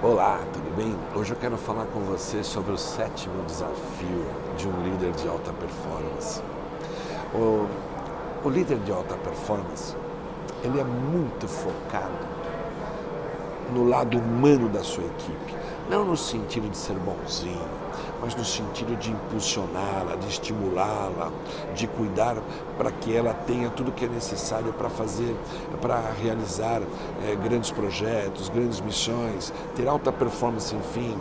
Olá, tudo bem? Hoje eu quero falar com você sobre o sétimo desafio de um líder de alta performance. O, o líder de alta performance, ele é muito focado no lado humano da sua equipe, não no sentido de ser bonzinho, mas no sentido de impulsioná-la, de estimulá-la, de cuidar para que ela tenha tudo o que é necessário para fazer, para realizar é, grandes projetos, grandes missões, ter alta performance, enfim,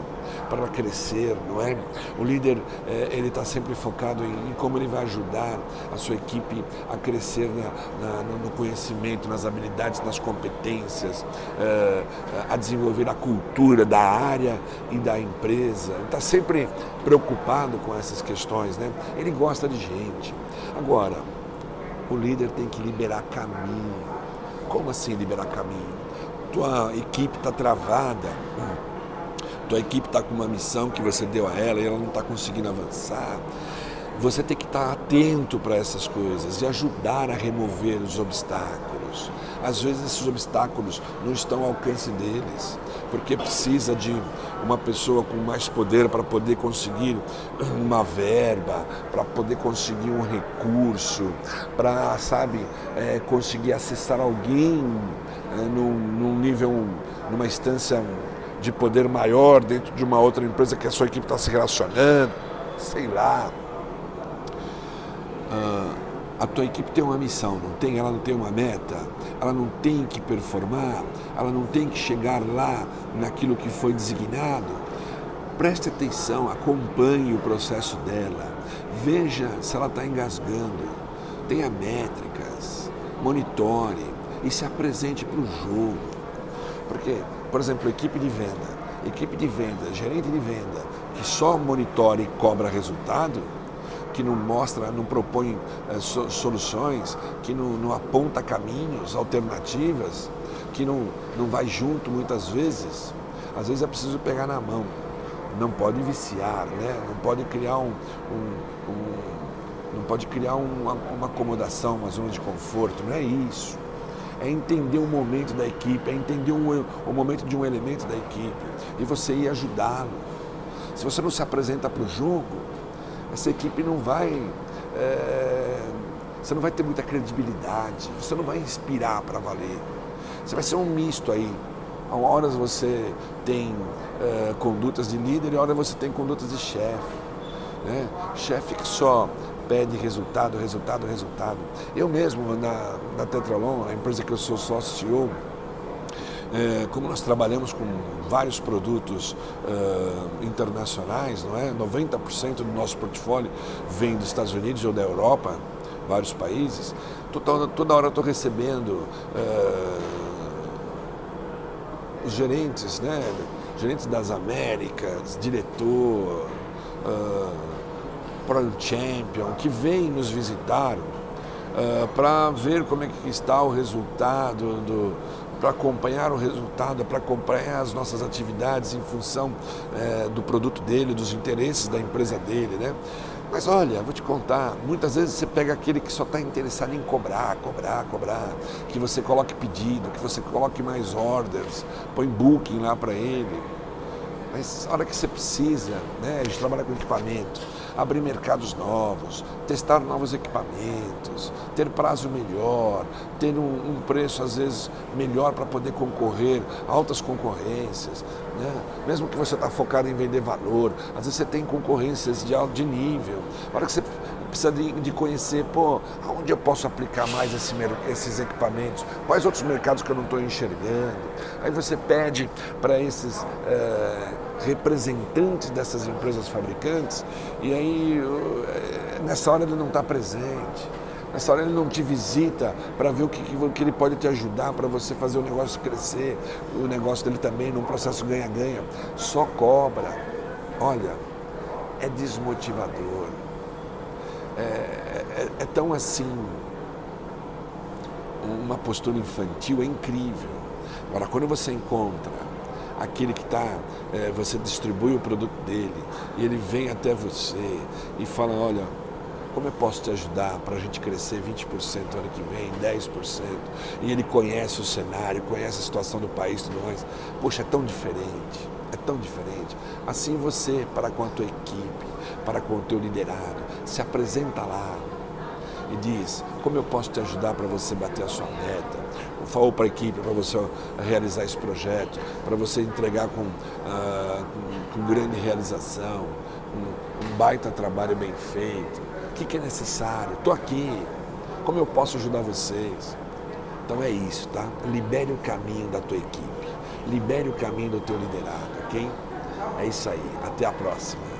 para crescer, não é? O líder é, ele está sempre focado em, em, como ele vai ajudar a sua equipe a crescer na, na, no conhecimento, nas habilidades, nas competências, é, a desenvolver a cultura da área e da empresa. Está sempre preocupado com essas questões, né? Ele gosta de gente. Agora, o líder tem que liberar caminho. Como assim liberar caminho? Tua equipe está travada, tua equipe está com uma missão que você deu a ela e ela não está conseguindo avançar. Você tem que estar atento para essas coisas e ajudar a remover os obstáculos. Às vezes esses obstáculos não estão ao alcance deles, porque precisa de uma pessoa com mais poder para poder conseguir uma verba, para poder conseguir um recurso, para, sabe, é, conseguir acessar alguém é, num, num nível, numa instância de poder maior dentro de uma outra empresa que a sua equipe está se relacionando, sei lá. Ah, a tua equipe tem uma missão, não tem? Ela não tem uma meta, ela não tem que performar, ela não tem que chegar lá naquilo que foi designado. Preste atenção, acompanhe o processo dela, veja se ela está engasgando, tenha métricas, monitore e se apresente para o jogo. Porque, por exemplo, equipe de venda, equipe de venda, gerente de venda, que só monitora e cobra resultado, que não mostra, não propõe é, so, soluções, que não, não, aponta caminhos, alternativas, que não, não vai junto muitas vezes. Às vezes é preciso pegar na mão. Não pode viciar, né? não pode criar um, um, um não pode criar uma, uma acomodação, uma zona de conforto, não é isso é entender o momento da equipe, é entender um, o momento de um elemento da equipe e você ir ajudá-lo. Se você não se apresenta para o jogo, essa equipe não vai. É, você não vai ter muita credibilidade, você não vai inspirar para valer. Você vai ser um misto aí. A horas você tem é, condutas de líder e a hora você tem condutas de chefe. Né? Chefe que só pede resultado, resultado, resultado. Eu mesmo, na, na Tetralon, a empresa que eu sou sócio CEO, é, como nós trabalhamos com vários produtos uh, internacionais, não é? 90% do nosso portfólio vem dos Estados Unidos ou da Europa, vários países. Toda, toda hora eu estou recebendo uh, gerentes, né? Gerentes das Américas, diretor, uh, Pro Champion, que vêm nos visitar uh, para ver como é que está o resultado do, para acompanhar o resultado, para acompanhar as nossas atividades em função é, do produto dele, dos interesses da empresa dele, né? Mas olha, vou te contar, muitas vezes você pega aquele que só está interessado em cobrar, cobrar, cobrar, que você coloque pedido, que você coloque mais orders, põe booking lá para ele. Mas a hora que você precisa, né, a gente trabalha com equipamento, abrir mercados novos, testar novos equipamentos, ter prazo melhor, ter um, um preço às vezes melhor para poder concorrer, altas concorrências. Né? Mesmo que você está focado em vender valor, às vezes você tem concorrências de alto de nível. A hora que você precisa de, de conhecer, pô, aonde eu posso aplicar mais esse, esses equipamentos, quais outros mercados que eu não estou enxergando. Aí você pede para esses. É, representantes dessas empresas fabricantes e aí eh, nessa hora ele não está presente. Nessa hora ele não te visita para ver o que, que ele pode te ajudar para você fazer o negócio crescer, o negócio dele também num processo ganha-ganha. Só cobra. Olha, é desmotivador. É, é, é tão assim. Uma postura infantil é incrível. Agora, quando você encontra aquele que está, é, você distribui o produto dele e ele vem até você e fala, olha, Como eu posso te ajudar para a gente crescer 20% ano que vem, 10%? E ele conhece o cenário, conhece a situação do país tudo mais. Poxa, é tão diferente, é tão diferente. Assim você, para com a tua equipe, para com o teu liderado, se apresenta lá, e diz como eu posso te ajudar para você bater a sua meta, falou para a equipe para você realizar esse projeto, para você entregar com, com, com, grande realização, um, um, baita trabalho bem feito. O que, que é necessário? Estou aqui. Como eu posso ajudar vocês? Então é isso, tá? Libere o caminho da tua equipe, libere o caminho do teu liderado, ok? É isso aí. Até a próxima.